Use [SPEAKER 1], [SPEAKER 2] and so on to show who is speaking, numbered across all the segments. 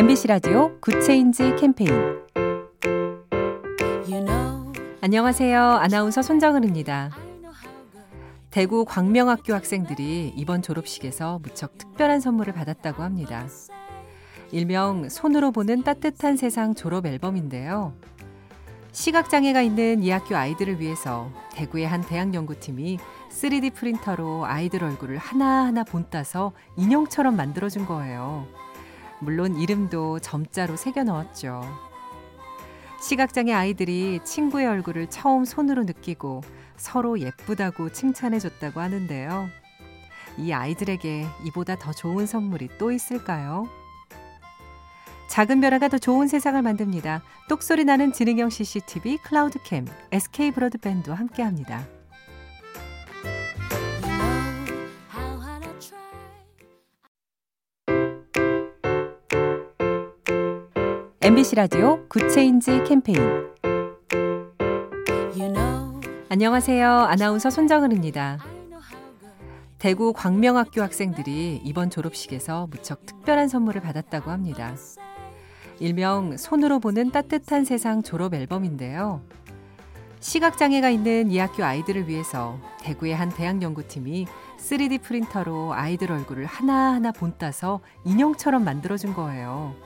[SPEAKER 1] MBC 라디오 Good Change 캠페인 안녕하세요. 아나운서 손정은입니다. 대구 광명학교 학생들이 이번 졸업식에서 무척 특별한 선물을 받았다고 합니다. 일명 손으로 보는 따뜻한 세상 졸업 앨범인데요. 시각장애가 있는 이 학교 아이들을 위해서 대구의 한 대학 연구팀이 3D 프린터로 아이들 얼굴을 하나하나 본따서 인형처럼 만들어준 거예요. 물론 이름도 점자로 새겨 넣었죠. 시각장애 아이들이 친구의 얼굴을 처음 손으로 느끼고 서로 예쁘다고 칭찬해줬다고 하는데요. 이 아이들에게 이보다 더 좋은 선물이 또 있을까요? 작은 변화가 더 좋은 세상을 만듭니다. 똑소리 나는 지능형 CCTV 클라우드캠 SK 브로드밴드와 함께합니다. MBC 라디오 Good Change 캠페인 안녕하세요. 아나운서 손정은입니다. 대구 광명학교 학생들이 이번 졸업식에서 무척 특별한 선물을 받았다고 합니다. 일명 손으로 보는 따뜻한 세상 졸업 앨범인데요. 시각장애가 있는 이 학교 아이들을 위해서 대구의 한 대학 연구팀이 3D 프린터로 아이들 얼굴을 하나하나 본따서 인형처럼 만들어준 거예요.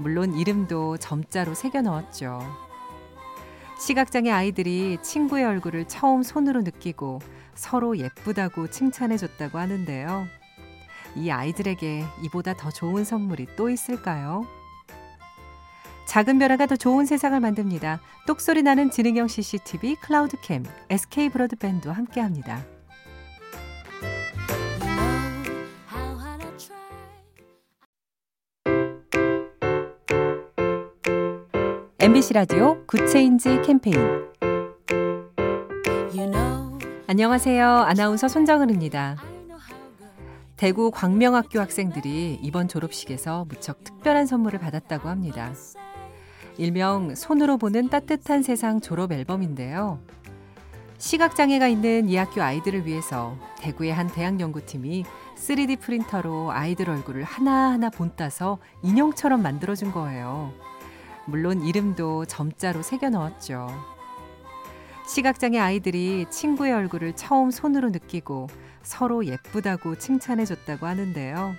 [SPEAKER 1] 물론 이름도 점자로 새겨 넣었죠. 시각장애 아이들이 친구의 얼굴을 처음 손으로 느끼고 서로 예쁘다고 칭찬해줬다고 하는데요. 이 아이들에게 이보다 더 좋은 선물이 또 있을까요? 작은 변화가 더 좋은 세상을 만듭니다. 똑소리 나는 지능형 CCTV 클라우드캠 SK 브로드밴드와 함께합니다. MBC 라디오 Good Change 캠페인 안녕하세요. 아나운서 손정은입니다. 대구 광명학교 학생들이 이번 졸업식에서 무척 특별한 선물을 받았다고 합니다. 일명 손으로 보는 따뜻한 세상 졸업 앨범인데요. 시각장애가 있는 이 학교 아이들을 위해서 대구의 한 대학 연구팀이 3D 프린터로 아이들 얼굴을 하나하나 본따서 인형처럼 만들어준 거예요. 물론 이름도 점자로 새겨 넣었죠. 시각장애 아이들이 친구의 얼굴을 처음 손으로 느끼고 서로 예쁘다고 칭찬해줬다고 하는데요.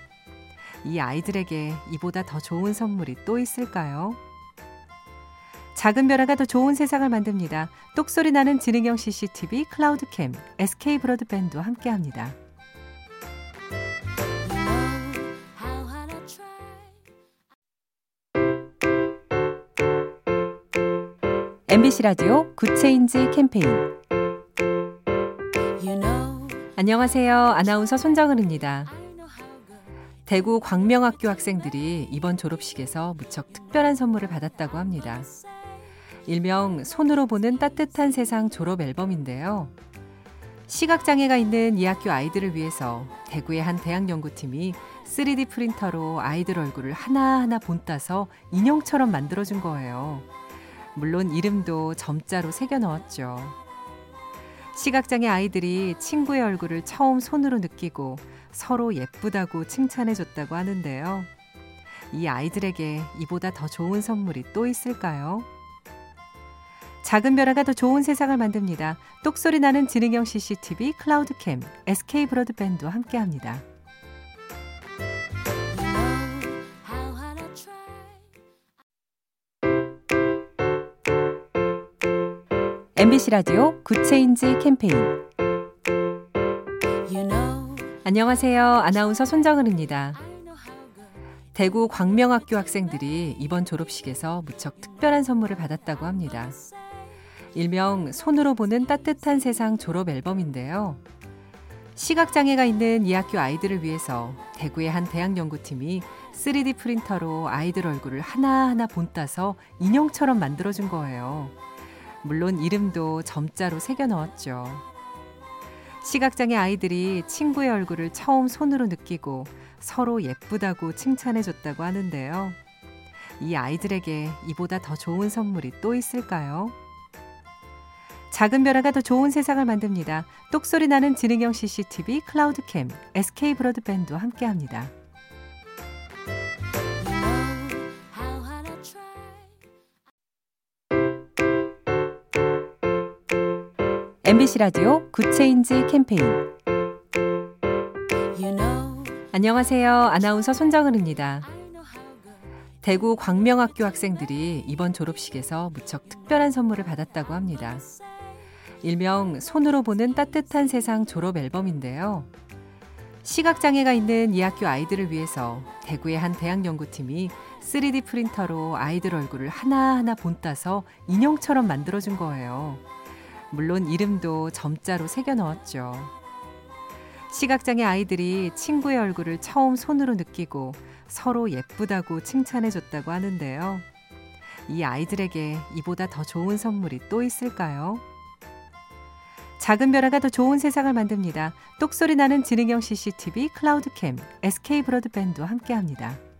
[SPEAKER 1] 이 아이들에게 이보다 더 좋은 선물이 또 있을까요? 작은 변화가 더 좋은 세상을 만듭니다. 똑소리 나는 지능형 CCTV 클라우드캠 SK 브로드밴드와 함께합니다. MBC 라디오 Good Change 캠페인 안녕하세요. 아나운서 손정은입니다. 대구 광명학교 학생들이 이번 졸업식에서 무척 특별한 선물을 받았다고 합니다. 일명 손으로 보는 따뜻한 세상 졸업 앨범인데요. 시각장애가 있는 이 학교 아이들을 위해서 대구의 한 대학 연구팀이 3D 프린터로 아이들 얼굴을 하나하나 본따서 인형처럼 만들어준 거예요. 물론 이름도 점자로 새겨 넣었죠. 시각장애 아이들이 친구의 얼굴을 처음 손으로 느끼고 서로 예쁘다고 칭찬해줬다고 하는데요. 이 아이들에게 이보다 더 좋은 선물이 또 있을까요? 작은 변화가 더 좋은 세상을 만듭니다. 똑소리 나는 지능형 CCTV 클라우드캠 SK 브로드밴드와 함께합니다. MBC 라디오 Good Change 캠페인 안녕하세요. 아나운서 손정은입니다. 대구 광명학교 학생들이 이번 졸업식에서 무척 특별한 선물을 받았다고 합니다. 일명 손으로 보는 따뜻한 세상 졸업 앨범인데요. 시각장애가 있는 이 학교 아이들을 위해서 대구의 한 대학 연구팀이 3D 프린터로 아이들 얼굴을 하나하나 본따서 인형처럼 만들어준 거예요. 물론 이름도 점자로 새겨 넣었죠. 시각장애 아이들이 친구의 얼굴을 처음 손으로 느끼고 서로 예쁘다고 칭찬해줬다고 하는데요. 이 아이들에게 이보다 더 좋은 선물이 또 있을까요? 작은 변화가 더 좋은 세상을 만듭니다. 똑소리 나는 지능형 CCTV 클라우드캠 SK 브로드밴드와 함께합니다. MBC 라디오 Good Change 캠페인 안녕하세요. 아나운서 손정은입니다. 대구 광명학교 학생들이 이번 졸업식에서 무척 특별한 선물을 받았다고 합니다. 일명 손으로 보는 따뜻한 세상 졸업 앨범인데요. 시각장애가 있는 이 학교 아이들을 위해서 대구의 한 대학연구팀이 3D 프린터로 아이들 얼굴을 하나하나 본따서 인형처럼 만들어준 거예요. 물론 이름도 점자로 새겨 넣었죠. 시각장애 아이들이 친구의 얼굴을 처음 손으로 느끼고 서로 예쁘다고 칭찬해줬다고 하는데요. 이 아이들에게 이보다 더 좋은 선물이 또 있을까요? 작은 변화가 더 좋은 세상을 만듭니다. 똑소리 나는 지능형 CCTV 클라우드캠 SK 브로드밴드와 함께합니다.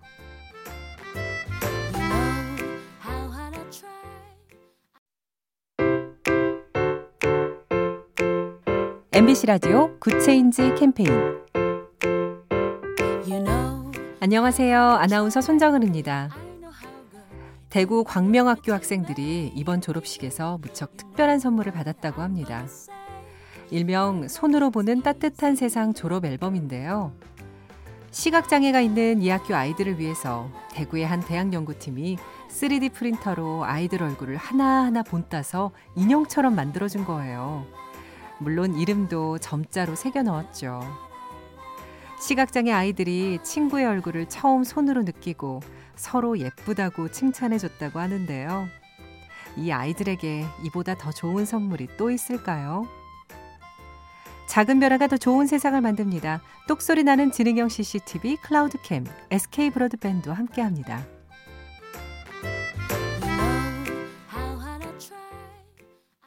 [SPEAKER 1] MBC 라디오 Good Change 캠페인 안녕하세요. 아나운서 손정은입니다. 대구 광명학교 학생들이 이번 졸업식에서 무척 특별한 선물을 받았다고 합니다. 일명 손으로 보는 따뜻한 세상 졸업 앨범인데요. 시각장애가 있는 이 학교 아이들을 위해서 대구의 한 대학연구팀이 3D 프린터로 아이들 얼굴을 하나하나 본따서 인형처럼 만들어준 거예요. 물론 이름도 점자로 새겨 넣었죠. 시각장애 아이들이 친구의 얼굴을 처음 손으로 느끼고 서로 예쁘다고 칭찬해줬다고 하는데요. 이 아이들에게 이보다 더 좋은 선물이 또 있을까요? 작은 변화가 더 좋은 세상을 만듭니다. 똑소리 나는 지능형 CCTV 클라우드캠 SK 브로드밴드와 함께합니다.